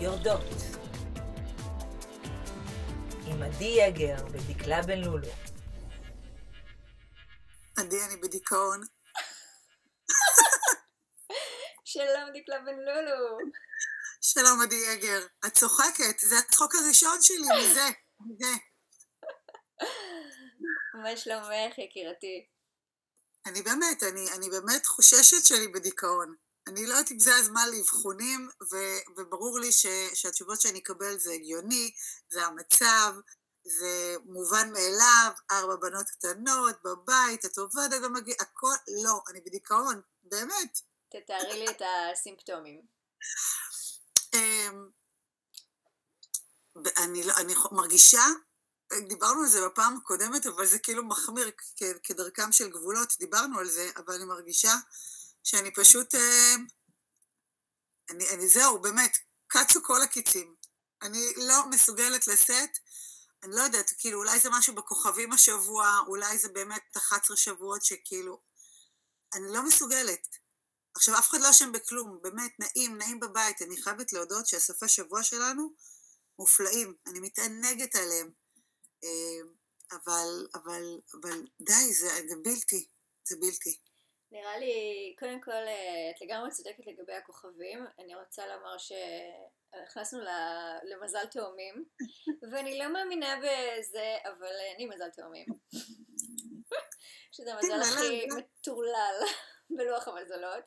יורדות. עם עדי יגר ודקלה בן לולו. עדי, אני בדיכאון. שלום דקלה בן לולו. שלום עדי יגר. את צוחקת, זה הצחוק הראשון שלי מזה, מזה. מה שלומך יקירתי? אני באמת, אני, אני באמת חוששת שאני בדיכאון. אני לא יודעת אם זה הזמן לאבחונים, ו- וברור לי ש- שהתשובות שאני אקבל זה הגיוני, זה המצב, זה מובן מאליו, ארבע בנות קטנות, בבית, את עובדת במגיע, הכל, לא, אני בדיכאון, באמת. תתארי לי את הסימפטומים. אמ, אני, לא, אני מרגישה, דיברנו על זה בפעם הקודמת, אבל זה כאילו מחמיר כדרכם של גבולות, דיברנו על זה, אבל אני מרגישה שאני פשוט, אמ, אני, אני זהו, באמת, קצו כל הקיצים. אני לא מסוגלת לשאת, אני לא יודעת, כאילו, אולי זה משהו בכוכבים השבוע, אולי זה באמת 11 שבועות שכאילו, אני לא מסוגלת. עכשיו, אף אחד לא אשם בכלום, באמת, נעים, נעים בבית. אני חייבת להודות שהסופי שבוע שלנו מופלאים, אני מתענגת עליהם. אמ, אבל, אבל, אבל די, זה, זה בלתי, זה בלתי. נראה לי, קודם כל, אה, את לגמרי צודקת לגבי הכוכבים. אני רוצה לומר שנכנסנו למזל תאומים, ואני לא מאמינה בזה, אבל אני מזל תאומים. שזה המזל הכי מטורלל בלוח המזלות.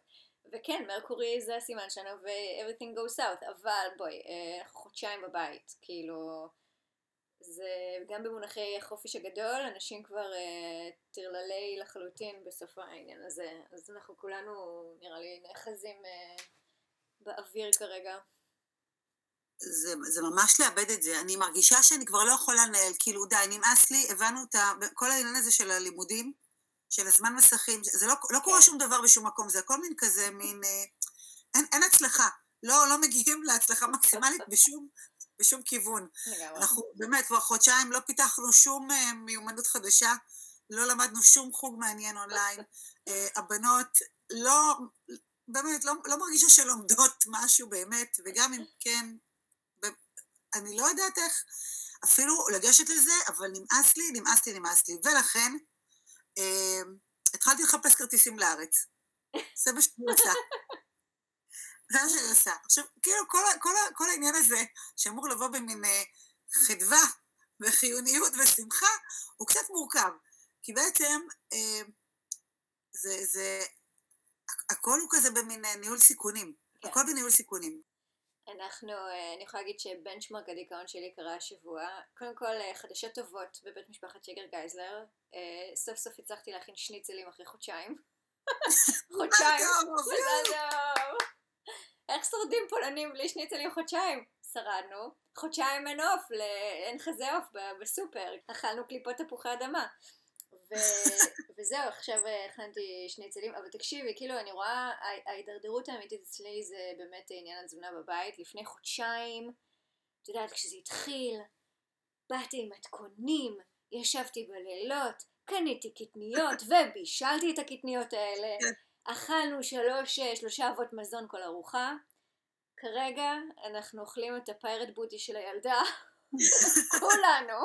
וכן, מרקורי זה הסימן שלנו ו-everything goes south, אבל בואי, אה, אנחנו חודשיים בבית, כאילו, זה גם במונחי החופש הגדול, אנשים כבר uh, טרללי לחלוטין בסוף העניין הזה, אז אנחנו כולנו נראה לי נאחזים uh, באוויר כרגע. זה, זה ממש לאבד את זה, אני מרגישה שאני כבר לא יכולה לנהל, כאילו די, נמאס לי, הבנו את כל העניין הזה של הלימודים, של הזמן מסכים, זה לא, לא קורה כן. שום דבר בשום מקום, זה הכל מין כזה, מין, אה, אין, אין הצלחה, לא, לא מגיעים להצלחה מקסימלית בשום, בשום כיוון. אנחנו באמת כבר חודשיים לא פיתחנו שום uh, מיומנות חדשה, לא למדנו שום חוג מעניין אונליין. uh, הבנות לא, באמת, לא, לא מרגישה שלומדות משהו באמת, וגם אם כן, אני לא יודעת איך אפילו לגשת לזה, אבל נמאס לי, נמאס לי, נמאס לי. ולכן, uh, התחלתי לחפש כרטיסים לארץ. זה מה שאני עושה. זה מה שאני עושה. עכשיו, כאילו, כל, כל, כל העניין הזה, שאמור לבוא במין אה, חדווה וחיוניות ושמחה, הוא קצת מורכב. כי בעצם, אה, זה, זה, הכל הוא כזה במין אה, ניהול סיכונים. כן. הכל בניהול סיכונים. אנחנו, אה, אני יכולה להגיד שבנצ'מרק הדיכאון שלי קרה השבוע. קודם כל, חדשות טובות בבית משפחת שגר גייזלר. סוף סוף הצלחתי להכין שניצלים אחרי חודשיים. חודשיים. מזל טוב. איך שורדים פולנים בלי שניצלים חודשיים? שרדנו. חודשיים אין עוף, אין חזה עוף בסופר. אכלנו קליפות תפוחי אדמה. ו... וזהו, עכשיו הכנתי שניצלים, אבל תקשיבי, כאילו אני רואה, ההידרדרות האמיתית אצלי זה באמת עניין התזונה בבית. לפני חודשיים, את יודעת, כשזה התחיל, באתי עם מתכונים, ישבתי בלילות, קניתי קטניות ובישלתי את הקטניות האלה. אכלנו שלוש, שלושה אבות מזון כל ארוחה. כרגע אנחנו אוכלים את הפיירט בוטי של הילדה. כולנו.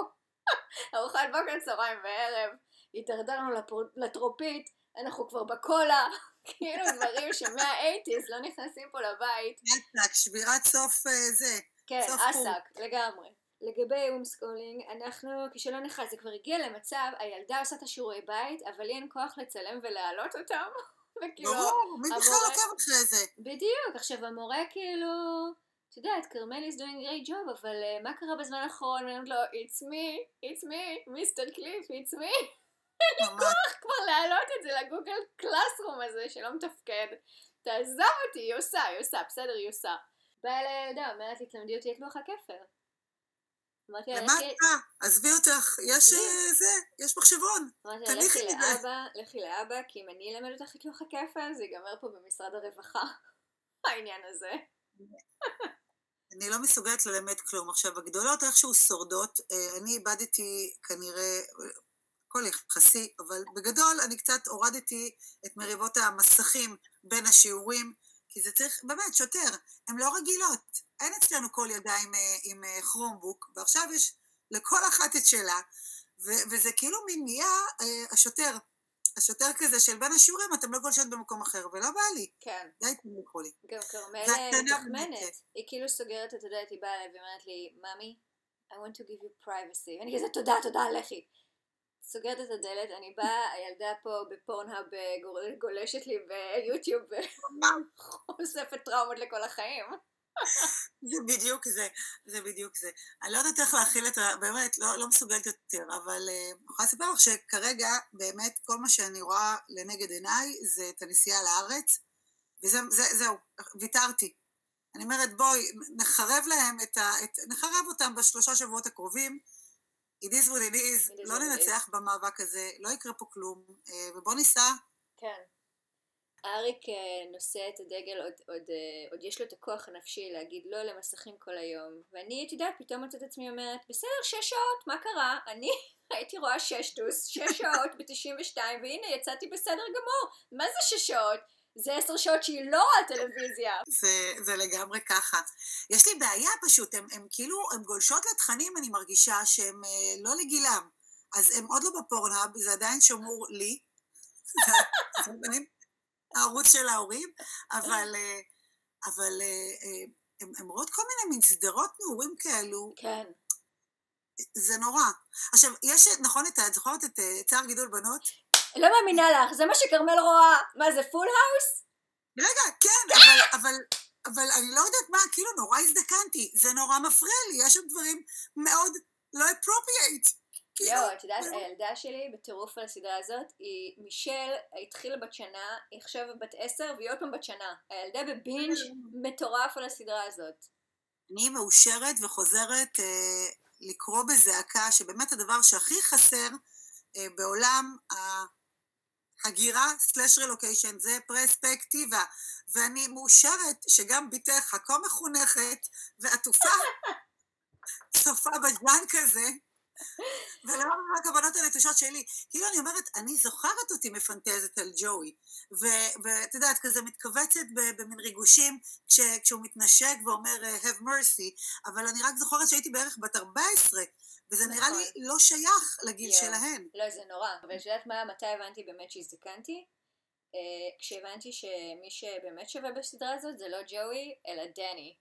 ארוחת בוקר, צהריים וערב. התדרדרנו לטרופית, אנחנו כבר בקולה. כאילו דברים שמהאייטיז לא נכנסים פה לבית. עסק, שבירת סוף אה, זה. כן, עסק, לגמרי. לגבי homeschooling, אנחנו, כשלא נכנס, זה כבר הגיע למצב, הילדה עושה את השיעורי בית, אבל לי אין כוח לצלם ולהעלות אותם. וכאילו... ברור, מי בכלל עוקב אחרי זה? בדיוק, עכשיו המורה כאילו... את יודעת, כרמל is doing great job, אבל אה, מה קרה בזמן האחרון? אומרת לו, it's me, it's me, Mister קליף, it's me. אין לי כוח כבר להעלות את זה ל Google Classroom הזה שלא מתפקד. תעזוב אותי, היא עושה, היא עושה, בסדר, היא עושה. באה אליי ילדה, אומרת לי, תלמדי אותי את לוח הכפל. אמרתי לה, למה את עזבי אותך, יש אה, זה, יש מחשבון. לה, לכי לאבא, לכי לאבא, כי אם אני אלמד אותך את לוח הכפל, זה ייגמר פה במשרד הרווחה, העניין הזה. אני לא מסוגלת ללמד כלום. עכשיו, הגדולות איכשהו שורדות, אה, אני איבדתי כנראה, הכל יחסי, אבל בגדול אני קצת הורדתי את מריבות המסכים בין השיעורים, כי זה צריך, באמת, שוטר, הן לא רגילות. אין אצלנו כל ילדה עם, אה, עם אה, כרומבוק, ועכשיו יש לכל אחת את שלה, ו- וזה כאילו מין נהיה אה, השוטר. השוטר כזה של בין השיעורים אתם לא גולשות במקום אחר, ולא בא לי. כן. די תמליכו לי. גם כרמל מתחמנת. באמת. היא כאילו סוגרת את הדלת, היא באה אליי ואומרת לי, ממי, I want to give you privacy. ואני כזה, תודה, תודה, לכי. סוגרת את הדלת, אני באה, הילדה פה בפורנהאב אה, גול- גולשת לי ביוטיוב ואוספת טראומות לכל החיים. זה בדיוק זה, זה בדיוק זה. אני לא יודעת איך להכיל את ה... באמת, לא, לא מסוגלת יותר, אבל אה, אני יכולה לספר לך שכרגע, באמת, כל מה שאני רואה לנגד עיניי זה את הנסיעה לארץ, וזהו, זה, ויתרתי. אני אומרת, בואי, נחרב להם את ה... את, נחרב אותם בשלושה שבועות הקרובים. It is what it is, לא ננצח במאבק הזה, לא יקרה פה כלום, אה, ובוא ניסע. כן. אריק אה, נושא את הדגל, עוד, עוד, אה, עוד יש לו את הכוח הנפשי להגיד לא למסכים כל היום. ואני, את יודעת, פתאום מוצאת את עצמי אומרת, בסדר, שש שעות, מה קרה? אני הייתי רואה שש טוס, שש שעות ב-92, והנה, יצאתי בסדר גמור. מה זה שש שעות? זה עשר שעות שהיא לא על טלוויזיה. זה, זה לגמרי ככה. יש לי בעיה פשוט, הם, הם כאילו, הם גולשות לתכנים, אני מרגישה שהם אה, לא לגילם. אז הם עוד לא ב Pornhub, זה עדיין שמור לי. הערוץ של ההורים, אבל, אה, אבל אה, אה, הם, הם רואות כל מיני מין סדרות נעורים כאלו, כן. זה נורא. עכשיו, יש, נכון, את, זוכרת את צער גידול בנות? לא מאמינה לך, זה מה שכרמל רואה. מה זה, Full House? רגע, כן, אבל, אבל, אבל אני לא יודעת מה, כאילו נורא הזדקנתי, זה נורא מפריע לי, יש שם דברים מאוד לא appropriate. יואו, את יודעת, הילדה שלי בטירוף על הסדרה הזאת, היא מישל התחילה בת שנה, היא עכשיו בת עשר והיא עוד פעם בת שנה. הילדה בבינג' מטורף על הסדרה הזאת. אני מאושרת וחוזרת אה, לקרוא בזעקה שבאמת הדבר שהכי חסר אה, בעולם ההגירה סלש רילוקיישן זה פרספקטיבה ואני מאושרת שגם בתך הכה מחונכת ועטופה צופה בז'אן כזה ולא הבנות הנטושות שלי. כאילו אני אומרת, אני זוכרת אותי מפנטזת על ג'וי, ואת יודעת, כזה מתכווצת במין ריגושים כש- כשהוא מתנשק ואומר אה, have mercy, אבל אני רק זוכרת שהייתי בערך בת 14, וזה נראה נכון. לי לא שייך לגיל יואו. שלהן. לא, זה נורא. אבל את יודעת מה, מתי הבנתי באמת שהזדקנתי? אה, כשהבנתי שמי שבאמת שווה בסדרה הזאת זה לא ג'וי, אלא דני.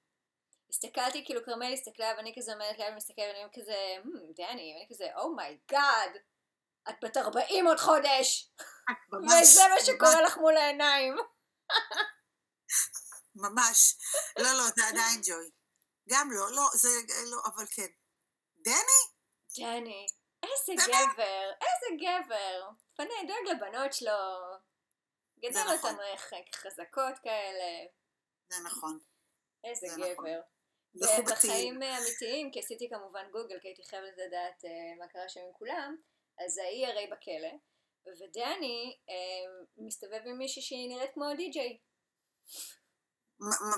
הסתכלתי, כאילו כרמל הסתכלה ואני כזה עומדת ליד ומסתכלת ואני כזה, "Hmm, דני, ואני כזה, oh my god, את בת 40 עוד חודש, וזה מה שקורה לך מול העיניים. ממש. לא, לא, זה עדיין ג'וי. גם לא, לא, זה לא, אבל כן. דני? דני, איזה? גבר, איזה גבר. פנה, דואג לבנות שלו. גדל נכון. אותנו איך חזקות כאלה. זה נכון. איזה זה נכון. גבר. ובחיים אה, אמיתיים, כי עשיתי כמובן גוגל, כי הייתי חייבת לדעת אה, מה קרה שם עם כולם, אז ההיא הרי בכלא, ודני אה, מסתובב עם מישהי שהיא נראית כמו די-ג'יי.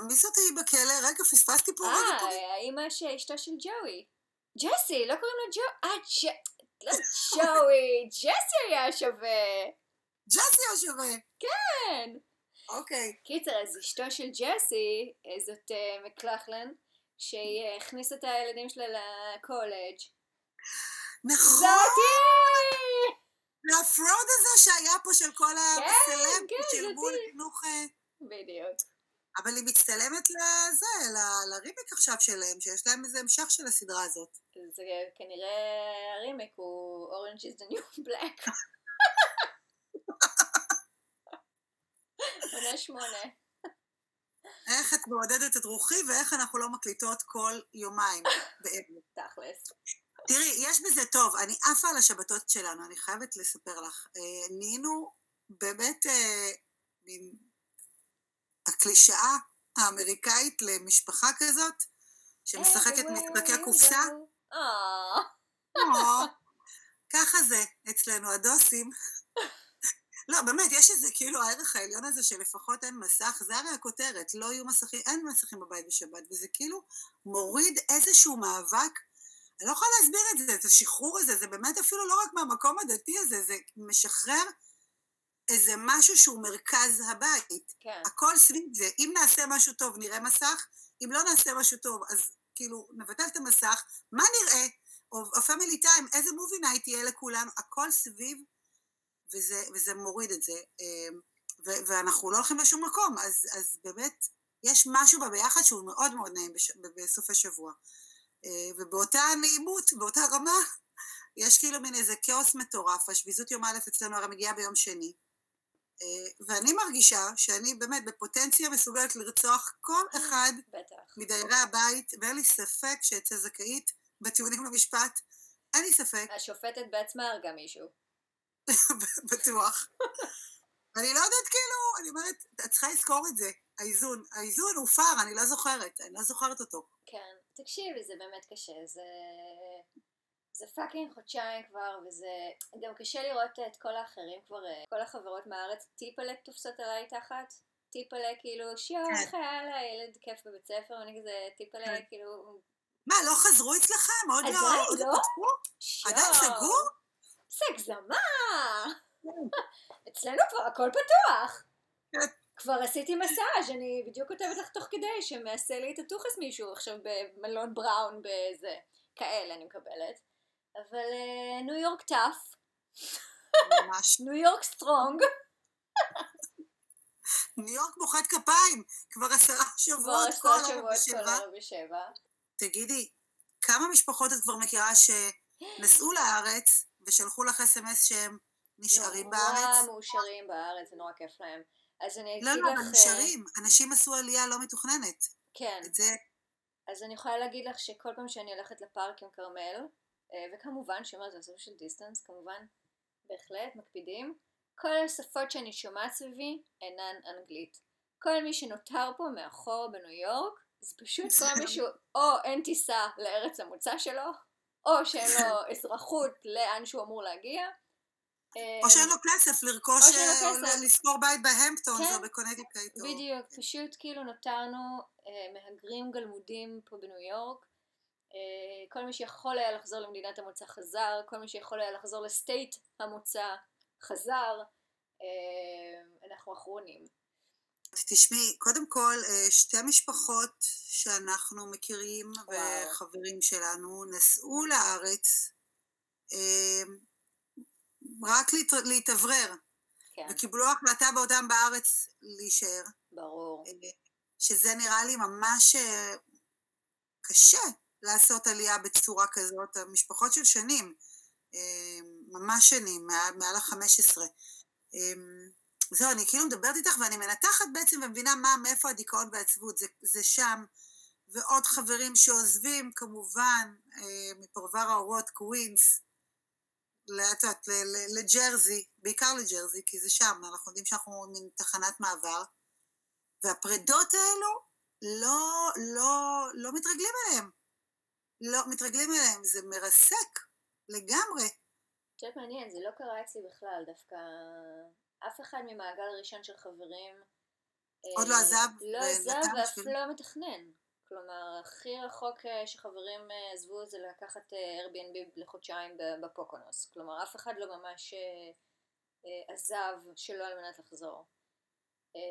מי זאת ההיא בכלא? רגע, פספסתי פה רגע אה. האימא שאשתו של ג'וי. ג'סי, לא קוראים לה ג'ו... אה, ג'... לא ג'וי, ג'סי היה שווה. ג'סי או שווה? כן. אוקיי. קיצר, אז אשתו של ג'סי, זאת מקלחלן, שהיא הכניסה את הילדים שלה לקולג'. נכון, זאתי! והפרוד הזה שהיה פה של כל הסלב כן, שילמו זאתי. לחינוך... אה, בדיוק. אבל היא מצטלמת לזה, לרימיק עכשיו שלהם, שיש להם איזה המשך של הסדרה הזאת. זה כנראה הרימק הוא Orange is the New Black. עונה שמונה. איך את מעודדת את רוחי ואיך אנחנו לא מקליטות כל יומיים בערב. תכלס. תראי, יש בזה טוב, אני עפה על השבתות שלנו, אני חייבת לספר לך. אה, נהיינו באמת אה, מין הקלישאה האמריקאית למשפחה כזאת, שמשחקת משחקי. אה, או, ככה זה אצלנו, הדוסים. לא, באמת, יש איזה, כאילו, הערך העליון הזה שלפחות אין מסך, זה הרי הכותרת, לא יהיו מסכים, אין מסכים בבית בשבת, וזה כאילו מוריד איזשהו מאבק, אני לא יכולה להסביר את זה, את השחרור הזה, זה באמת אפילו לא רק מהמקום הדתי הזה, זה משחרר איזה משהו שהוא מרכז הבית. כן. הכל סביב זה. אם נעשה משהו טוב, נראה מסך, אם לא נעשה משהו טוב, אז כאילו, נבטל את המסך, מה נראה? או family time, איזה movie night יהיה לכולנו, הכל סביב, וזה, וזה מוריד את זה. אמ, ו- ואנחנו לא הולכים לשום מקום, אז, אז באמת, יש משהו בביחד שהוא מאוד מאוד נעים בש- בסופי שבוע. אה, ובאותה נעימות, באותה רמה, יש כאילו מין איזה כאוס מטורף, השביזות יום א' אצלנו הרי מגיעה ביום שני. אה, ואני מרגישה שאני באמת בפוטנציה מסוגלת לרצוח כל אחד בטח. מדיירי הבית, ואין לי ספק שאצא זכאית בטיעונים למשפט. אין לי ספק, השופטת בעצמה הרגה מישהו. בטוח. אני לא יודעת כאילו, אני אומרת, את צריכה לזכור את זה, האיזון. האיזון הופר, אני לא זוכרת, אני לא זוכרת אותו. כן. תקשיבי, זה באמת קשה. זה... זה פאקינג חודשיים כבר, וזה גם קשה לראות את כל האחרים כבר, אה, כל החברות מהארץ טיפלה תופסות עליי תחת. טיפלה כאילו, שיו, כן. איך היה לה ילד כיף בבית ספר, ואני כזה טיפלה כן. כאילו, מה, לא חזרו אצלכם? עוד לא? עדיין לא? פתחו? שיו. עדיין סגור? זה הגזמה! אצלנו כבר הכל פתוח. כן. כבר עשיתי מסאז', אני בדיוק כותבת לך תוך כדי שמעסה לי את הטוחס מישהו עכשיו במלון בראון באיזה, כאלה אני מקבלת. אבל אה, ניו יורק tough, ממש. ניו יורק strong, ניו יורק מוחאת כפיים, כבר עשרה כבר שבועות, כל ערב בשבע. בשבע. תגידי, כמה משפחות את כבר מכירה שנסעו לארץ ושלחו לך אס.אם.אס שהם נשארים נורא בארץ? מאושרים בארץ, זה נורא כיף להם. אז אני אגיד לא, לך... לא, אבל אה, נשארים. אנשים עשו עלייה לא מתוכננת. כן. את זה, אז אני יכולה להגיד לך שכל פעם שאני הולכת לפארק עם כרמל, אה, וכמובן שומרת על social distance, כמובן, בהחלט, מקפידים, כל השפות שאני שומעת סביבי אינן אנגלית. כל מי שנותר פה מאחור בניו יורק, זה פשוט כל מישהו, או אין טיסה לארץ המוצא שלו, או שאין לו אזרחות לאן שהוא אמור להגיע. או שאין לו כסף לרכוש, או אה, לשכור בית בהמפטון, כן. או. או- בדיוק, פשוט כאילו נותרנו אה, מהגרים גלמודים פה בניו יורק. אה, כל מי שיכול היה לחזור למדינת המוצא חזר, כל מי שיכול היה לחזור לסטייט המוצא חזר. אה, אנחנו אחרונים. תשמעי, קודם כל, אה, שתי משפחות שאנחנו מכירים וואו. וחברים שלנו נסעו לארץ אה, רק להת- להתאוורר, כן, וקיבלו החלטה בעודם בארץ להישאר, ברור. אה, שזה נראה לי ממש קשה לעשות עלייה בצורה כזאת, המשפחות של שנים, ממש שנים, מעל ה-15. זהו, אני כאילו מדברת איתך ואני מנתחת בעצם ומבינה מה, מאיפה הדיכאון והעצבות, זה, זה שם, ועוד חברים שעוזבים כמובן אה, מפרבר האורות, קווינס, לאט לאט לג'רזי, בעיקר לג'רזי, כי זה שם, אנחנו יודעים שאנחנו מין תחנת מעבר, והפרדות האלו לא, לא, לא מתרגלים אליהם, לא מתרגלים אליהם, זה מרסק לגמרי. את מעניין, זה לא קרה אצלי בכלל, דווקא אף אחד ממעגל הראשון של חברים עוד אה, לא עזב לא ונתן עזב ואף לא מתכנן. כלומר, הכי רחוק אה, שחברים אה, עזבו זה לקחת אה, Airbnb לחודשיים בפוקונוס. כלומר, אף אחד לא ממש אה, אה, עזב שלא על מנת לחזור. אה,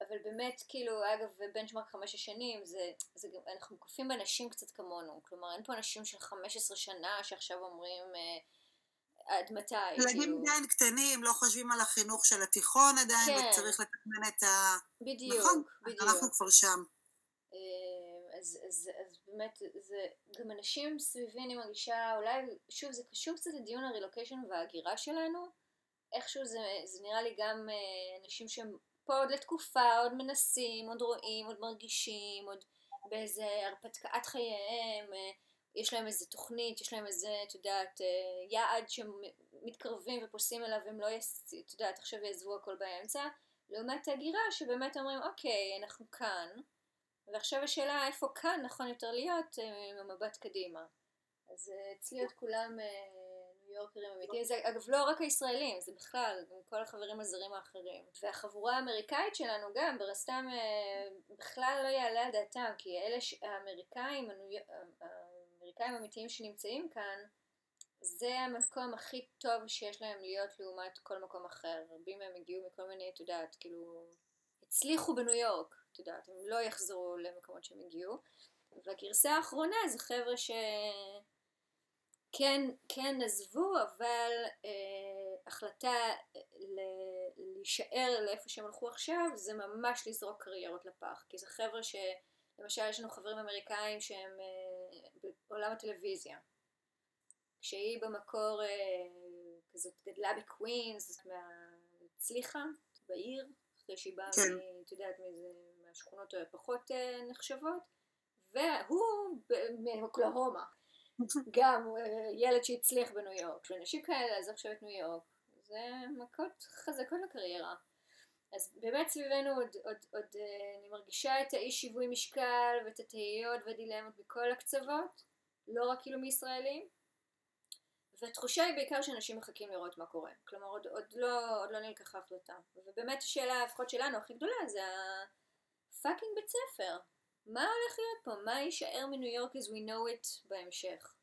אבל באמת, כאילו, אגב, בנצ'מארק חמש השנים, זה, זה אנחנו מוקפים באנשים קצת כמונו. כלומר, אין פה אנשים של 15 שנה שעכשיו אומרים אה, עד מתי, ילדים כאילו. עדיין קטנים, לא חושבים על החינוך של התיכון עדיין, כן. וצריך לתכנן את ה... בדיוק, נכון, בדיוק. אנחנו כבר שם. אה, אז, אז, אז באמת, זה גם אנשים סביבי אני מרגישה, אולי, שוב, זה קשור קצת לדיון הרילוקיישן וההגירה שלנו, איכשהו זה, זה נראה לי גם אה, אנשים שהם פה עוד לתקופה, עוד מנסים, עוד רואים, עוד מרגישים, עוד באיזה הרפתקת חייהם, אה, יש להם איזה תוכנית, יש להם איזה, את יודעת, אה, יעד שהם מתקרבים ופוסעים אליו והם לא, את יודעת, עכשיו יעזבו הכל באמצע, לעומת הגירה שבאמת אומרים, אוקיי, אנחנו כאן, ועכשיו השאלה איפה כאן נכון יותר להיות אה, עם המבט קדימה. אז אה, אצלי עוד כולם ניו יורקרים אמיתיים, זה אגב לא רק הישראלים, זה בכלל, גם כל החברים הזרים האחרים. והחבורה האמריקאית שלנו גם, ברסתם בכלל לא יעלה על דעתם, כי אלה האמריקאים, הניו- האמריקאים האמיתיים שנמצאים כאן, זה המקום הכי טוב שיש להם להיות לעומת כל מקום אחר. רבים מהם הגיעו מכל מיני, את יודעת, כאילו, הצליחו בניו יורק, את יודעת, הם לא יחזרו למקומות שהם הגיעו. והגרסה האחרונה זה חבר'ה ש... כן, עזבו, אבל אה, החלטה ל, להישאר לאיפה שהם הלכו עכשיו, זה ממש לזרוק קריירות לפח. כי זה חבר'ה ש... למשל יש לנו חברים אמריקאים שהם אה, בעולם הטלוויזיה. כשהיא במקור אה, כזאת גדלה בקווינס, הצליחה בעיר, אחרי שהיא באה, כן. את יודעת, מהשכונות הפחות אה, נחשבות, והוא מאוקלהומה. גם אה, ילד שהצליח בניו יורק, ואנשים כאלה, אז עכשיו את ניו יורק, זה מכות חזקות לקריירה. אז באמת סביבנו עוד, עוד, עוד אה, אני מרגישה את האי שיווי משקל ואת התהיות והדילמות מכל הקצוות, לא רק כאילו מישראלים, והתחושה היא בעיקר שאנשים מחכים לראות מה קורה, כלומר עוד, עוד, לא, עוד לא נלקחה החלטה, ובאמת השאלה לפחות שלנו הכי גדולה זה הפאקינג בית ספר, מה הולך להיות פה? מה יישאר מניו יורק as we know it בהמשך?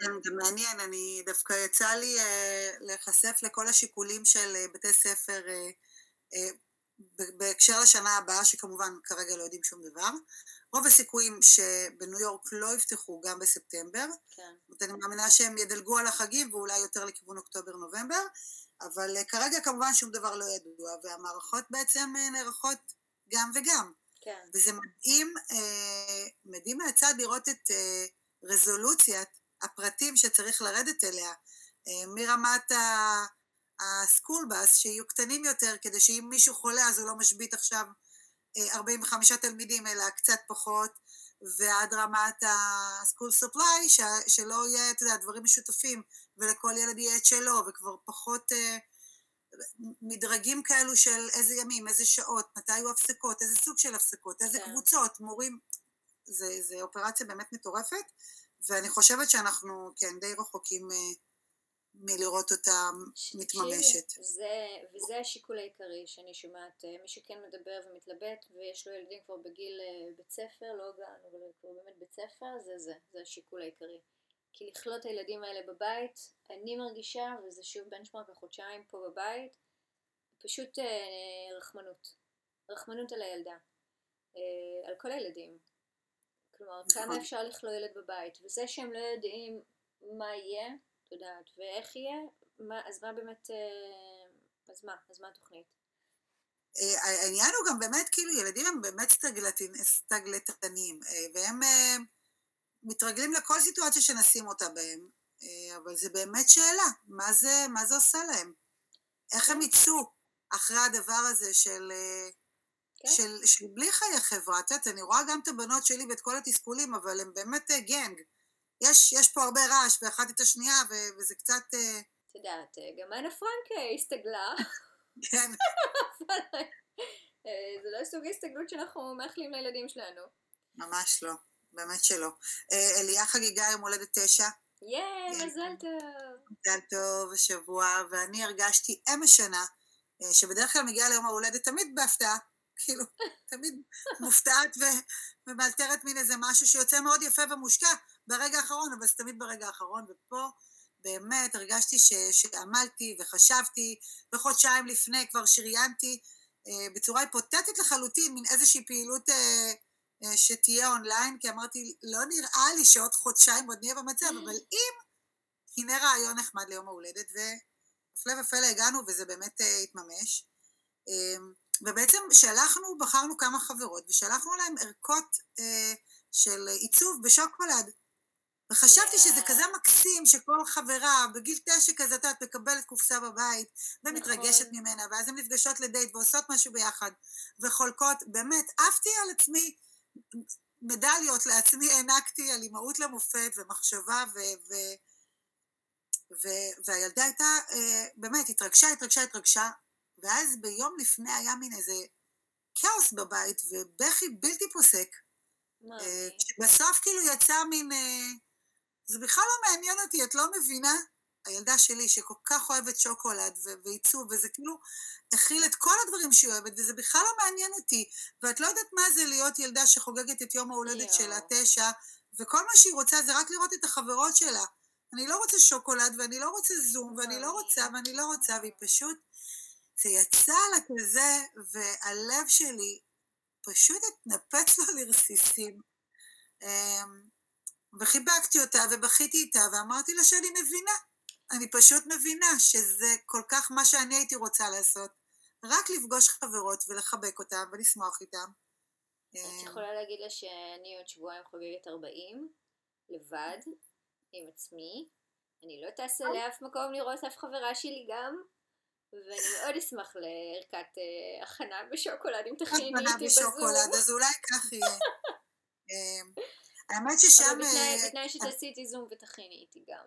כן, זה מעניין, אני דווקא יצא לי אה, להיחשף לכל השיקולים של אה, בתי ספר אה, בהקשר לשנה הבאה, שכמובן כרגע לא יודעים שום דבר. רוב הסיכויים שבניו יורק לא יפתחו גם בספטמבר. כן. אני מאמינה שהם ידלגו על החגים ואולי יותר לכיוון אוקטובר-נובמבר, אבל כרגע כמובן שום דבר לא ידוע, והמערכות בעצם נערכות גם וגם. כן. וזה מדהים, מדהים מהצד לראות את רזולוציית הפרטים שצריך לרדת אליה, אה, מרמת הסקול בס, שיהיו קטנים יותר, כדי שאם מישהו חולה אז הוא לא משבית עכשיו 45 תלמידים, אלא קצת פחות, ועד רמת הסקול סופליי, שלא יהיה, אתה יודע, דברים משותפים, ולכל ילד יהיה את שלו, וכבר פחות... מדרגים כאלו של איזה ימים, איזה שעות, מתי היו הפסקות, איזה סוג של הפסקות, איזה כן. קבוצות, מורים, זה, זה אופרציה באמת מטורפת, ואני חושבת שאנחנו כן די רחוקים אה, מלראות אותה מתממשת. זה, וזה השיקול העיקרי שאני שומעת, אה, מי שכן מדבר ומתלבט ויש לו ילדים כבר בגיל אה, בית ספר, לא גן, אבל כבר באמת בית ספר, זה זה, זה השיקול העיקרי. כי לכלוא את הילדים האלה בבית, אני מרגישה, וזה שוב בנצ'מרק החודשיים פה בבית, פשוט אה, רחמנות. רחמנות על הילדה. אה, על כל הילדים. כלומר, נכון. כמה אפשר לכלוא ילד בבית, וזה שהם לא יודעים מה יהיה, את יודעת, ואיך יהיה, מה, אז מה באמת, אה, אז מה, אז מה התוכנית? אה, העניין הוא גם באמת, כאילו, ילדים הם באמת סטגלטנים, אה, והם... מתרגלים לכל סיטואציה שנשים אותה בהם, אבל זה באמת שאלה, מה זה, מה זה עושה להם? איך הם יצאו אחרי הדבר הזה של, כן. של, של בלי חיי חברה? את יודעת, אני רואה גם את הבנות שלי ואת כל התסכולים, אבל הם באמת אה, גנג. יש, יש פה הרבה רעש באחת את השנייה, ו, וזה קצת... את יודעת, גם אנה פרנק הסתגלה. כן. זה לא סוג הסתגלות שאנחנו מאחלים לילדים שלנו. ממש לא. באמת שלא. אה, אליה חגיגה יום הולדת תשע. ייי, מזל טוב. מזל טוב השבוע, ואני הרגשתי אם השנה, אה, שבדרך כלל מגיעה ליום ההולדת תמיד בהפתעה, כאילו, תמיד מופתעת ו- ומאלתרת מין איזה משהו שיוצא מאוד יפה ומושקע ברגע האחרון, אבל זה תמיד ברגע האחרון, ופה באמת הרגשתי ש- שעמלתי וחשבתי, וחודשיים לפני כבר שריינתי אה, בצורה היפותטית לחלוטין, מין איזושהי פעילות אה, אה, שתהיה אונליין, כי אמרתי, לא נראה לי שעוד חודשיים עוד נהיה במצב, אבל אם, הנה רעיון נחמד ליום ההולדת, והפלא ופלא הגענו וזה באמת uh, התממש. Um, ובעצם שלחנו, בחרנו כמה חברות, ושלחנו להם ערכות uh, של עיצוב בשוקולד. וחשבתי. שזה כזה מקסים שכל חברה בגיל תשע כזה, את יודעת, מקבלת קופסה בבית ומתרגשת נכון. ממנה, ואז הן נפגשות לדייט ועושות משהו ביחד וחולקות, באמת, עפתי על עצמי מדליות לעצמי הענקתי על אימהות למופת ומחשבה ו... ו... ו... והילדה הייתה, אה, באמת, התרגשה, התרגשה, התרגשה, ואז ביום לפני היה מין איזה כאוס בבית ובכי בלתי פוסק. אה, בסוף כאילו יצא מין, אה, זה בכלל לא מעניין אותי, את לא מבינה? הילדה שלי שכל כך אוהבת שוקולד ועיצוב, וזה כאילו הכיל את כל הדברים שהיא אוהבת, וזה בכלל לא מעניין אותי. ואת לא יודעת מה זה להיות ילדה שחוגגת את יום ההולדת שלה, תשע, וכל מה שהיא רוצה זה רק לראות את החברות שלה. אני לא רוצה שוקולד, ואני לא רוצה זום, ואני לא רוצה, ואני לא רוצה, והיא פשוט, זה יצא לה כזה, והלב שלי פשוט התנפץ לו לרסיסים. אמ, וחיבקתי אותה ובכיתי איתה ואמרתי לה שאני מבינה. אני פשוט מבינה שזה כל כך מה שאני הייתי רוצה לעשות. רק לפגוש חברות ולחבק אותן ולשמוח איתן. את אמ, יכולה להגיד לה שאני עוד שבועיים חוגגת 40, לבד, עם עצמי. אני לא טסה לאף מקום לראות אף חברה שלי גם. ואני מאוד אשמח לערכת אה, הכנה בשוקולד טחיני הכוונה איתי בשוקולד, בזום. אז אולי כך יהיה. אמ, האמת ששם בתנאי- אה, בתנאי שתעשי איתי זום וטחיני איתי גם.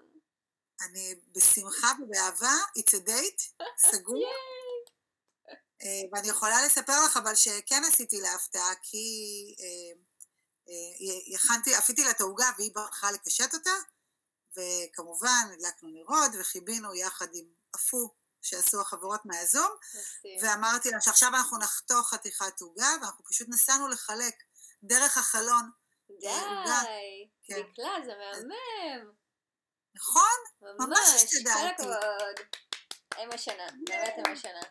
אני בשמחה ובאהבה, it's a date, סגור. אה, ואני יכולה לספר לך אבל שכן עשיתי לה הפתעה, כי אה, אה, הכנתי, עפיתי לה את העוגה והיא ברכה לקשט אותה, וכמובן הדלקנו נרות וחיבינו יחד עם אפו שעשו החברות מהזום. ואמרתי לה שעכשיו אנחנו נחתוך חתיכת עוגה, ואנחנו פשוט נסענו לחלק דרך החלון. די, כן. דקלה, זה מהמם. נכון? ממש, השתדלתי. כל הכבוד. אם השנה, באמת אם השנה.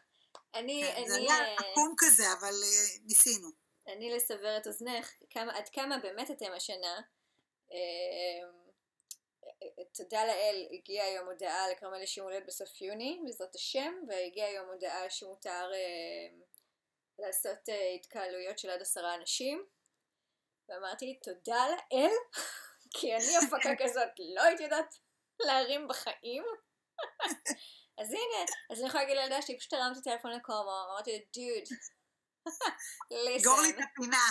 אני, כן, זה אני, היה אה, עקום כזה, אבל אה, ניסינו. אני לסבר את אוזנך, כמה, עד כמה באמת אתם השנה. תודה לאל, הגיעה היום הודעה לכרמל הולדת בסוף יוני, בעזרת השם, והגיעה היום הודעה שמותר אה, לעשות אה, התקהלויות של עד עשרה אנשים. ואמרתי, תודה לאל, כי אני הפקה כזאת לא הייתי יודעת להרים בחיים. אז הנה, אז אני יכולה להגיד לילדה שלי, פשוט הרמתי טלפון לקומו, אמרתי לו, dude, גור לי את הפינה.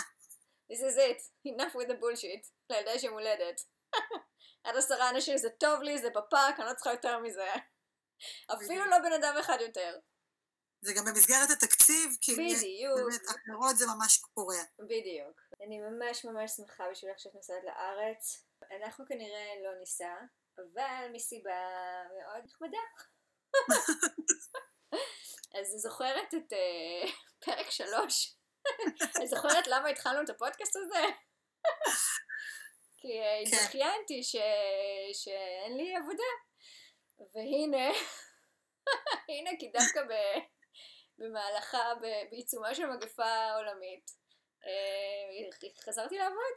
this is it, enough with the bullshit, לילדה הולדת. עד עשרה אנשים זה טוב לי, זה בפארק, אני לא צריכה יותר מזה. אפילו לא בן אדם אחד יותר. זה גם במסגרת התקציב, כי בדיוק. באמת, אחרות זה ממש קורה. בדיוק. אני ממש ממש שמחה בשבילך שאת נוסעת לארץ. אנחנו כנראה לא ניסע, אבל מסיבה מאוד נחמדה. אז זוכרת את אה, פרק שלוש? אני זוכרת למה התחלנו את הפודקאסט הזה? כי אה, כן. התבכיינתי ש... שאין לי עבודה. והנה, הנה כי דווקא ב... במהלכה, ב... בעיצומה של מגפה עולמית, אה, חזרתי לעבוד.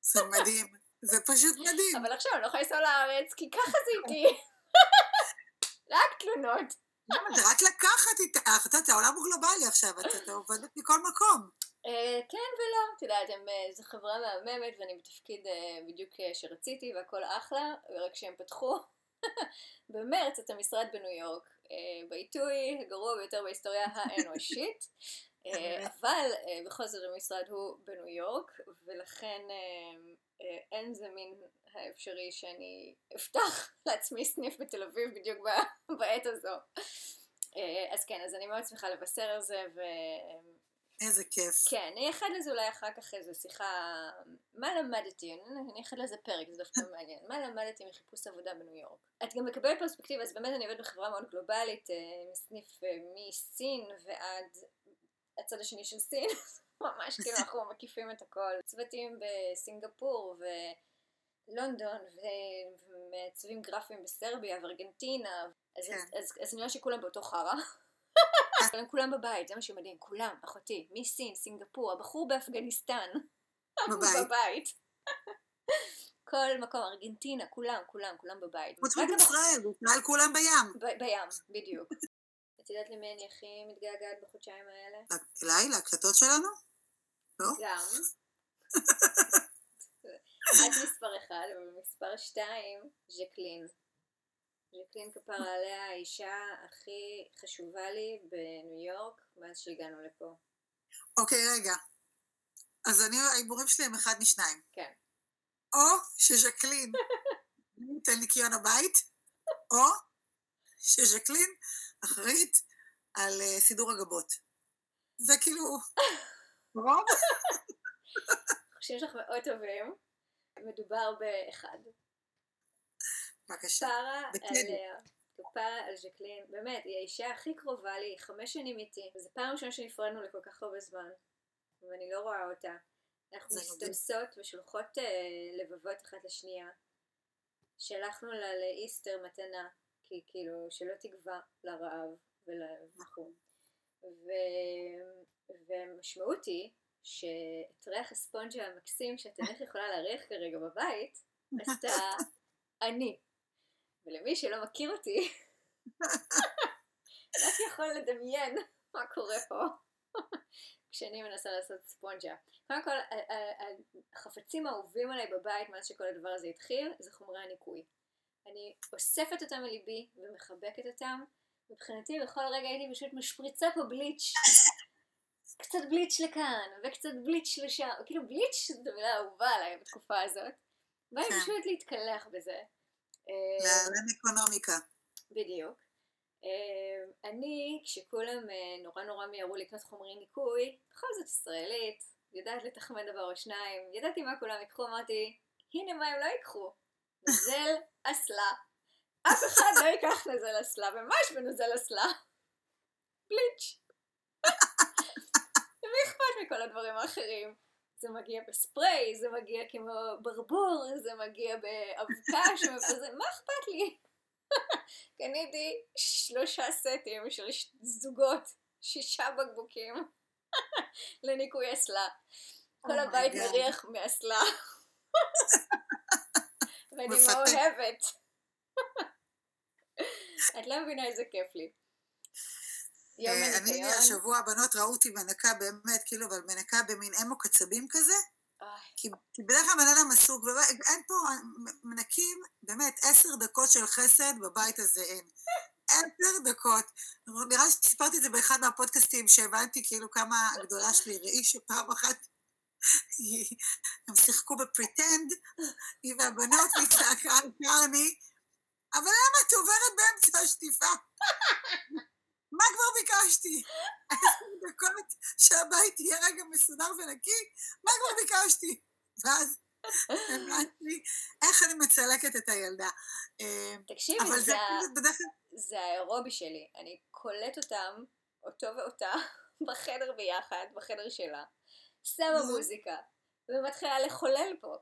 זה מדהים. זה פשוט מדהים. אבל עכשיו אני לא יכולה לנסוע לארץ, כי ככה זה איתי. רק תלונות. למה? זה רק לקחת איתך, את יודעת, העולם הוא גלובלי עכשיו, את עובדת מכל מקום. אה, כן ולא, את יודעת, אה, זו חברה מהממת ואני בתפקיד אה, בדיוק שרציתי והכל אחלה, ורק כשהם פתחו במרץ את המשרד בניו יורק, בעיתוי הגרוע ביותר בהיסטוריה האנושית, אבל בכל זאת המשרד הוא בניו יורק, ולכן אין זה מין האפשרי שאני אפתח לעצמי סניף בתל אביב בדיוק בעת הזו. אז כן, אז אני מאוד שמחה לבשר על זה, ו... איזה כיף. כן, אני אייחד לזה אולי אחר כך איזו שיחה, מה למדתי, אני אייחד לזה פרק, זה דווקא מעניין, מה למדתי מחיפוש עבודה בניו יורק. את גם מקבלת פרספקטיבה, אז באמת אני עובדת בחברה מאוד גלובלית, אה, מסניף אה, מסין ועד הצד השני של סין, ממש כאילו אנחנו מקיפים את הכל. צוותים בסינגפור ולונדון ומעצבים גרפיים בסרביה וארגנטינה, אז, כן. אז, אז אני רואה שכולם באותו חרא. אבל הם כולם בבית, זה מה שמדהים, כולם, אחותי, מסין, סינגפור, הבחור באפגניסטן, בבית. בבית. כל מקום, ארגנטינה, כולם, כולם, כולם בבית. חוץ מישראל, בישראל כולם בים. בים, בדיוק. את יודעת למי אני הכי מתגעגעת בחודשיים האלה? אליי, להקלטות שלנו? לא? גם. את מספר אחד, אבל מספר שתיים, ז'קלין. ז'קלין כפרה עליה האישה הכי חשובה לי בניו יורק מאז שהגענו לפה. אוקיי, רגע. אז אני, ההימורים שלי הם אחד משניים. כן. או שז'קלין ייתן ניקיון הבית, או שז'קלין אחראית על אה, סידור הגבות. זה כאילו... רוב? החושים שלך מאוד טובים. מדובר באחד. בבקשה. פרה. עליה. כפרה על ז'קלין. באמת, היא האישה הכי קרובה לי, היא חמש שנים איתי. וזו פעם ראשונה שנפרדנו לכל כך הרבה זמן. ואני לא רואה אותה. אנחנו מדהים. מסתמסות ושולחות אה, לבבות אחת לשנייה. שלחנו לה לאיסטר מתנה, כי כאילו שלא תגווע לרעב ולחום. ו... והמשמעות היא שאת ריח הספונג'ה המקסים שתנך יכולה להריח כרגע בבית, עשתה אני. ולמי שלא מכיר אותי, רק יכול לדמיין מה קורה פה כשאני מנסה לעשות ספונג'ה. קודם כל, החפצים האהובים עליי בבית מאז שכל הדבר הזה התחיל, זה חומרי הניקוי. אני אוספת אותם מליבי ומחבקת אותם. מבחינתי בכל רגע הייתי פשוט משפריצה פה בליץ'. קצת בליץ' לכאן, וקצת בליץ' לשם, כאילו בליץ' זו מילה אהובה עליי בתקופה הזאת. באתי כן. פשוט להתקלח בזה. להלן אקונומיקה. בדיוק. אה, אני, כשכולם אה, נורא נורא מיהרו לקנות חומרי ניקוי, בכל זאת ישראלית, יודעת לתחמן דבר או שניים, ידעתי מה כולם ייקחו, אמרתי, הנה מה הם לא ייקחו, נוזל אסלה. אף אחד לא ייקח נוזל אסלה, יש בנוזל אסלה? בליץ'. ומי אכפת מכל הדברים האחרים? זה מגיע בספרי, זה מגיע כמו ברבור, זה מגיע באבקה שמפזר, מה אכפת לי? קניתי שלושה סטים של זוגות, שישה בקבוקים לניקוי אסלה. כל Oh הבית God. מריח מאסלה. ואני. מאוהבת. את לא מבינה איזה כיף לי. אה, אני. השבוע הבנות ראו אותי מנקה באמת, כאילו, אבל מנקה במין אמו קצבים כזה, כי כי בדרך כלל בן אדם עסוק, ואין פה, מנקים באמת עשר דקות של חסד, בבית הזה אין. עשר דקות. נראה לי שסיפרתי את זה באחד מהפודקאסטים, שהבנתי כאילו כמה הגדולה שלי ראי שפעם אחת הם שיחקו בפריטנד, היא והבנות, והיא צעקה על קרני, אבל למה את עוברת באמצע השטיפה? מה כבר ביקשתי? עשר דקות שהבית יהיה רגע מסודר ונקי? מה כבר ביקשתי? ואז הבנתי איך אני מצלקת את הילדה. אה, תקשיבי, אבל זה זה בדרך. זה האירובי שלי. אני קולט אותם, אותו ואותה, בחדר ביחד, בחדר שלה, שמה. מוזיקה, ומתחילה לחולל פה.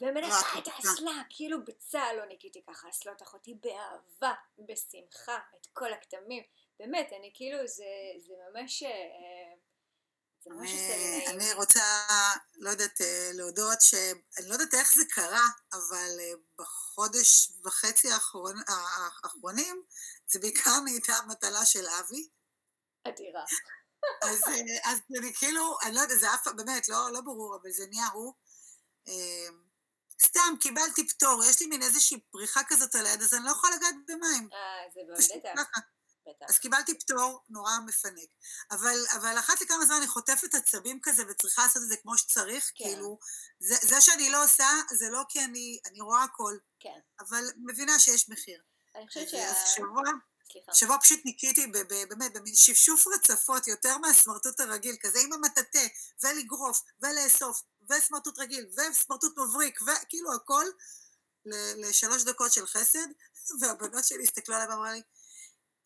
ומנסה את. האסלה, כאילו בצה"ל לא ניקיתי ככה אסלות אחותי באהבה, בשמחה, את כל הכתמים. באמת, אני כאילו, זה, זה ממש... אה, זה ממש עושה לי אני- רוצה, לא יודעת, אה, להודות ש... אני לא יודעת איך זה קרה, אבל אה, בחודש וחצי האחרון- האחרונים, זה בעיקר נהייתה מטלה של אבי. אדירה. אז, אה, אז אני כאילו, אני לא יודעת, זה אף באמת, לא, לא ברור, אבל זה נהיה הוא. אה, סתם, קיבלתי פטור, יש לי מין איזושהי פריחה כזאת על היד, אז אני לא יכולה לגעת במים. אה, זה ככה. בטח. אז קיבלתי פטור נורא מפנק. אבל, אבל אחת לכמה זמן אני חוטפת עצבים כזה וצריכה לעשות את זה כמו שצריך, כן. כאילו, זה, זה שאני לא עושה, זה לא כי אני, אני רואה הכל, כן. אבל מבינה שיש מחיר. אני חושבת שה... אז שבוע, סליחה. שבוע פשוט ניקיתי באמת במין שפשוף רצפות יותר מהסמרטוט הרגיל, כזה עם המטאטא, ולגרוף, ולאסוף, וסמרטוט רגיל, וסמרטוט מבריק, וכאילו הכל, לשלוש דקות של חסד, והבנות שלי הסתכלו עליי ואמרה לי,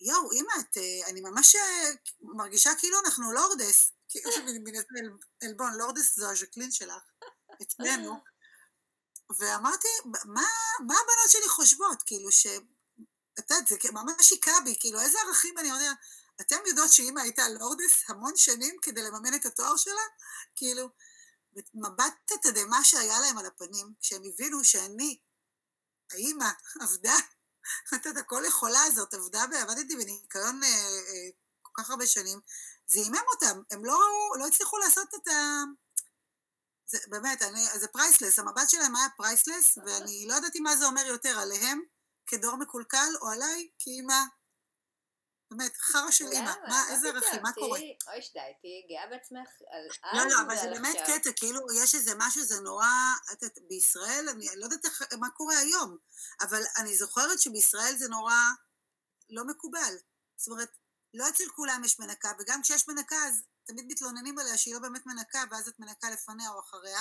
יואו, אמא, את, אה, אני ממש אה, מרגישה כאילו אנחנו לורדס, כאילו עלבון, לורדס זו הז'קלין שלך, אצלנו. ואמרתי, מה, מה הבנות שלי חושבות? כאילו ש... את יודעת, זה ממש היכה בי, כאילו, איזה ערכים אני אומרת, אתם יודעות שאימא הייתה לורדס המון שנים כדי לממן את התואר שלה? כאילו, מבט התדהמה שהיה להם על הפנים, כשהם הבינו שאני, האימא, עבדה, את יודעת, הכל יכולה הזאת, עבדה, עבדתי בניקיון אה, אה, כל כך הרבה שנים, זה עימם אותם, הם לא, לא הצליחו לעשות את ה... זה באמת, אני, זה priceless, המבט שלהם היה priceless, ואני לא ידעתי מה זה אומר יותר עליהם כדור מקולקל, או עליי כאימא, באמת, חרא של אימא, למה? מה, איזה? ערכים, מה קורה? אוי, שדי, תהיי גאה בעצמך על לא, לא, אבל זה באמת. קטע, כאילו, יש איזה משהו, זה נורא, את יודעת, בישראל, אני לא יודעת מה קורה היום, אבל אני זוכרת שבישראל זה נורא לא מקובל. זאת אומרת, לא אצל כולם יש מנקה, וגם כשיש מנקה, אז תמיד מתלוננים עליה שהיא לא באמת מנקה, ואז את מנקה לפניה או אחריה.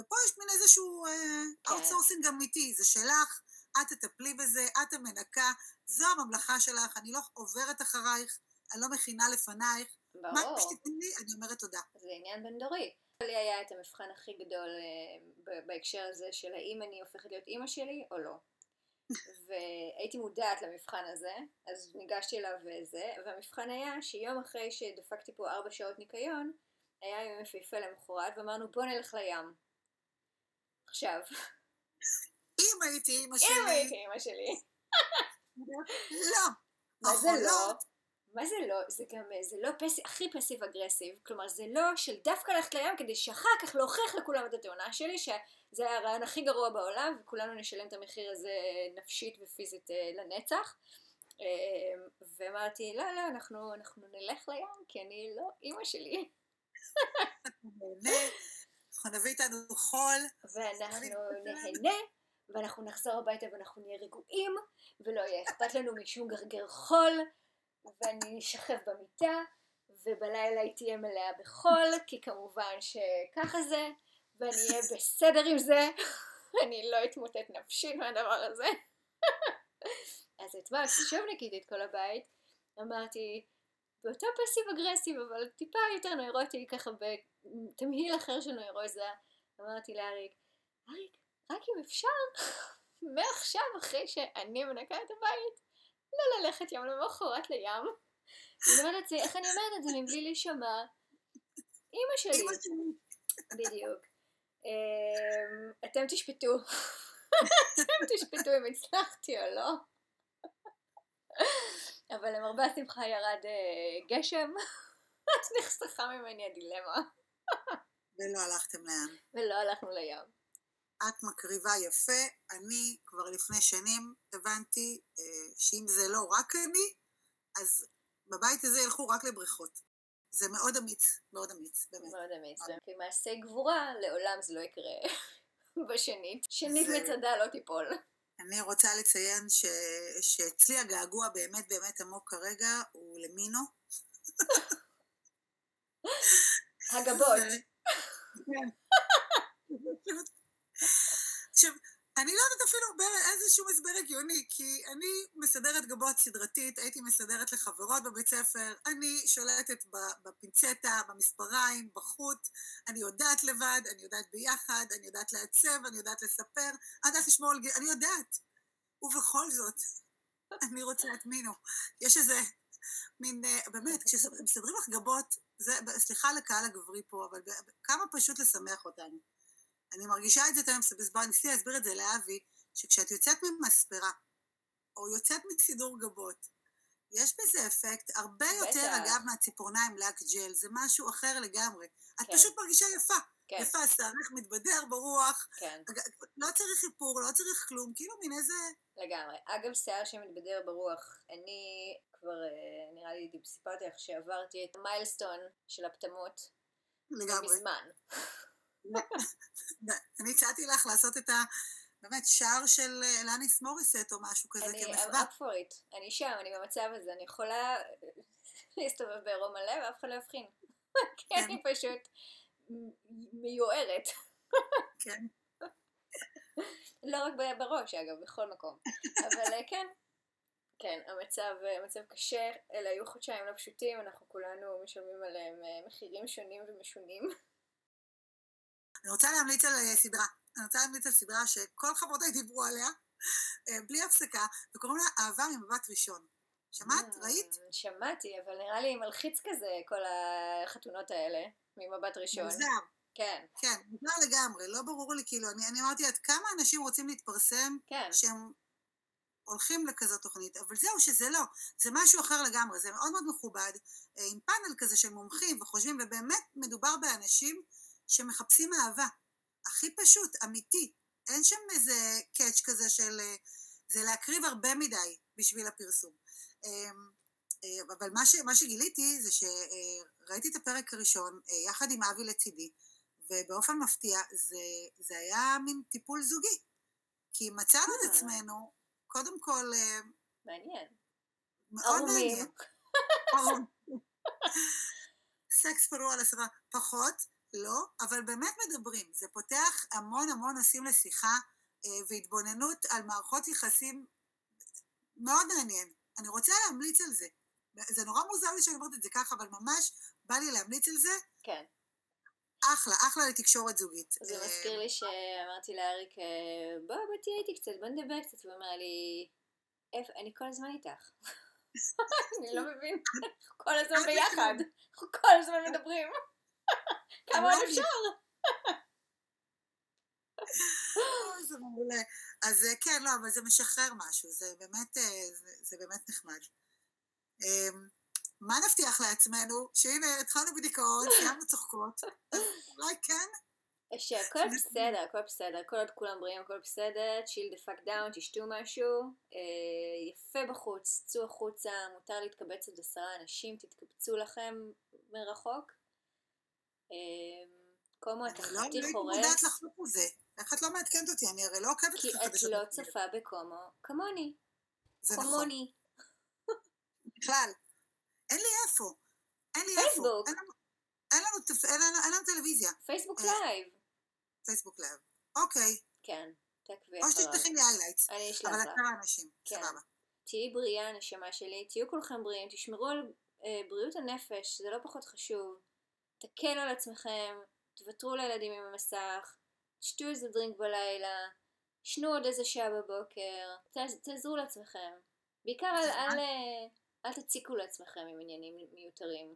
ופה יש מין איזשהו כן. outsourcing אמיתי, זה שלך, את תטפלי בזה, את המנקה, זו הממלכה שלך, אני לא עוברת אחרייך, אני לא מכינה לפנייך, מה ברור, שתתני לי, אני אומרת תודה. זה עניין בין דורי. לי היה את המבחן הכי גדול אה, בהקשר הזה של האם אני הופכת להיות אימא שלי או לא. והייתי מודעת למבחן הזה, אז ניגשתי אליו וזה, והמבחן היה שיום אחרי שדפקתי פה ארבע שעות ניקיון, היה יום יפהפה למחרת, ואמרנו בוא נלך לים. עכשיו, אם הייתי אימא שלי... אם הייתי אימא שלי. לא. מה זה לא? החולות, מה זה לא? זה גם, אה, זה לא פס... הכי פסיב אגרסיב, כלומר זה לא של דווקא ללכת לים כדי שאחר כך להוכיח לכולם את התאונה שלי, שזה היה הרעיון הכי גרוע בעולם, וכולנו נשלם את המחיר הזה נפשית ופיזית אה, לנצח. אה, ואמרתי, לא, לא, אנחנו, אנחנו נלך לים, כי אני לא אימא שלי. נהנה, אנחנו נביא איתנו חול. ואנחנו נהנה, ואנחנו נחזור הביתה ואנחנו נהיה רגועים, ולא יהיה אכפת לנו משום גרגר חול, ואני אשכב במיטה, ובלילה היא תהיה מלאה בחול, כי כמובן שככה זה, ואני אהיה בסדר עם זה, אני לא אתמוטט נפשית מהדבר הזה. אז אתמול, כששוב ניקיתי את כל הבית, אמרתי, באותו פסיב אגרסיב, אבל טיפה יותר נוירוטי, ככה בתמהיל אחר של נוירוזה, אמרתי לאריק, אריק, רק אם אפשר, מעכשיו אחרי שאני מנקה את הבית, לא ללכת יום למחרת לים. אני אומרת לעצמי, איך אני אומרת את זה מבלי להישמע? אימא שלי. אימא שלי. בדיוק. אמ, אתם תשפטו. אתם תשפטו אם הצלחתי או לא. אבל למרבה השמחה ירד אה, גשם, אז נחסכה ממני הדילמה, ולא הלכתם לאן. ולא הלכנו לים. את מקריבה יפה, אני כבר לפני שנים הבנתי אה, שאם זה לא רק אני, אז בבית הזה ילכו רק לבריכות. זה מאוד אמיץ, מאוד אמיץ, באמת. מאוד אמיץ. כמעשה גבורה, לעולם זה לא יקרה בשנית. שנית זה- מצדה לא תיפול. אני רוצה לציין ש... שאצלי הגעגוע באמת באמת עמוק כרגע הוא למינו. הגבות. עכשיו, אני לא יודעת אפילו באיזשהו הסבר הגיוני, כי אני מסדרת גבות סדרתית, הייתי מסדרת לחברות בבית ספר, אני שולטת בפינצטה, במספריים, בחוט, אני יודעת לבד, אני יודעת ביחד, אני יודעת לעצב, אני יודעת לספר, אני יודעת לשמור על גיל, אני יודעת. ובכל זאת, אני רוצה את מינו. יש איזה מין, אה, באמת, כשמסדרים לך גבות, זה, סליחה לקהל הגברי פה, אבל כמה פשוט לשמח אותנו. אני מרגישה את זה תמיד, בסבר, ניסיתי להסביר את זה לאבי, שכשאת יוצאת ממספרה, או יוצאת מסידור גבות, יש בזה אפקט הרבה יותר. אגב, מהציפורניים לק ג'ל, זה משהו אחר לגמרי. את כן. פשוט מרגישה יפה. כן, יפה, שערך מתבדר ברוח, כן, לא צריך איפור, לא צריך כלום, כאילו מין איזה... לגמרי. אגב, שיער שמתבדר ברוח, אני כבר, אה, נראה לי, סיפרתי לך שעברתי את המיילסטון של הפטמות לגמרי. מזמן. אני הצעתי לך לעשות את ה... באמת, שער של אה, אלניס מוריסט או משהו כזה אני I'm כמחווה. up for it. אני שם, אני במצב הזה, אני יכולה להסתובב בעירום מלא ואף אחד לא יבחין. כי אני פשוט מ- מיוערת. כן. לא רק בראש, אגב, בכל מקום. אבל אה, כן, כן, המצב, אה, המצב קשה, אלה היו חודשיים לא פשוטים, אנחנו כולנו משלמים עליהם אה, מחירים שונים ומשונים. אני רוצה להמליץ על אה, סדרה. אני רוצה להמליץ על סדרה שכל חברותיי דיברו עליה, אה, בלי הפסקה, וקוראים לה אהבה ממבט ראשון. שמעת? אה, ראית? שמעתי, אבל נראה לי מלחיץ כזה, כל החתונות האלה, ממבט ראשון. מוזר. כן, כן, מוזר לגמרי, לא ברור לי, כאילו, אני, אני אמרתי, עד כמה אנשים רוצים להתפרסם כן, שהם הולכים לכזאת תוכנית, אבל זהו, שזה לא, זה משהו אחר לגמרי, זה מאוד מאוד מכובד, עם פאנל כזה של מומחים וחושבים, ובאמת מדובר באנשים שמחפשים אהבה. הכי פשוט, אמיתי. אין שם איזה קאץ' כזה של... אה, זה להקריב הרבה מדי בשביל הפרסום. אה, אה, אבל מה, ש, מה שגיליתי זה שראיתי את הפרק הראשון אה, יחד עם אבי לצידי, ובאופן מפתיע זה, זה היה מין טיפול זוגי. כי מצאנו את אה. עצמנו, קודם כל, אה, מעניין. מאוד. מעניין. סקס פרוע על השפה, פחות, לא, אבל באמת מדברים. זה פותח המון המון נושאים לשיחה אה, והתבוננות על מערכות יחסים מאוד מעניין. אני רוצה להמליץ על זה. זה נורא מוזר לי שאני אומרת את זה ככה, אבל ממש בא לי להמליץ על זה. כן. אחלה, אחלה לתקשורת זוגית. זה אה, מזכיר לי שאמרתי לאריק, אה, בוא, בוא תהיה איתי קצת, בוא נדבר קצת, הוא אומר לי, "איפה- אני כל הזמן איתך. אני לא מבין, אנחנו כל הזמן ביחד. אנחנו כל הזמן מדברים. כמה עוד. אפשר? אוי, זה מעולה. אז אה, כן, לא, אבל זה משחרר משהו, זה באמת, אה, זה, זה באמת נחמד. אמ, מה נבטיח לעצמנו? שהנה, התחלנו בדיכאון, סיימנו צוחקות, אולי כן? שהכל בסדר, הכל בסדר, כל עוד כולם בריאים, הכל בסדר, chill the fuck down, תשתו משהו, אה, יפה בחוץ, צאו החוצה, מותר להתקבץ עוד עשרה אנשים, תתקבצו לכם מרחוק. אה, קומו, אתה אני לא חתיך לא הורס, מודעת לחוק הזה. איך את לא מעדכנת אותי? אני הרי לא עוקבת כי אחרי את. לא. צופה בקומו, כמוני, זה נכון, כמוני, בכלל. אין לי איפה. אין לי איפה. פייסבוק. אין לנו- טלוויזיה. פייסבוק אה, לייב, פייסבוק לייב. אוקיי. כן, תעקבי או אחריו, שתשלחי לי highlights. אני אשלח אבל לך. עשרה אנשים. כן. סבבה. תהיי בריאה, נשמה שלי, תהיו כולכם בריאים, תשמרו על אה, בריאות הנפש, זה לא פחות חשוב. תקלו על עצמכם, תוותרו לילדים עם המסך, תשתו איזה דרינק בלילה, שנו עוד איזה שעה בבוקר, תעז, תעזרו לעצמכם. בעיקר אל, אל, אל תציקו לעצמכם עם עניינים מיותרים.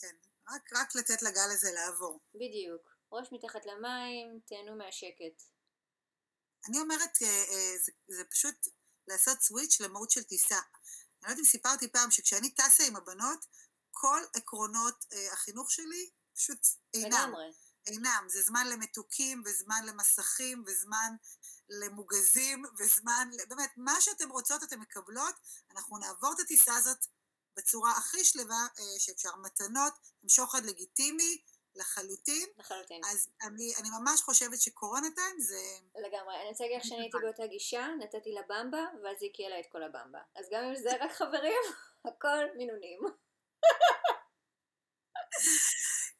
כן. רק, רק לתת לגל הזה לעבור. בדיוק. ראש מתחת למים, תהנו מהשקט. אני אומרת, אה, אה, זה, זה פשוט לעשות סוויץ' למהות של טיסה. אני לא יודעת אם סיפרתי פעם שכשאני טסה עם הבנות, כל עקרונות אה, החינוך שלי פשוט אינם. לגמרי. אינם. זה זמן למתוקים, וזמן למסכים, וזמן למוגזים, וזמן, באמת, מה שאתם רוצות אתן מקבלות, אנחנו נעבור את הטיסה הזאת בצורה הכי שלווה אה, שאפשר. מתנות הם שוחד לגיטימי לחלוטין, לחלוטין. אז אני, אני ממש חושבת שקורונה טיים זה... לגמרי. אני רוצה להגיד לך שאני הייתי באותה גישה, נתתי לה במבה, ואז היא הקלה את כל הבמבה. אז גם אם זה רק חברים, הכל מינונים.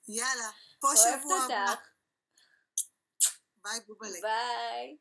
יאללה, פה שבוע הבא. ביי בובלה. ביי.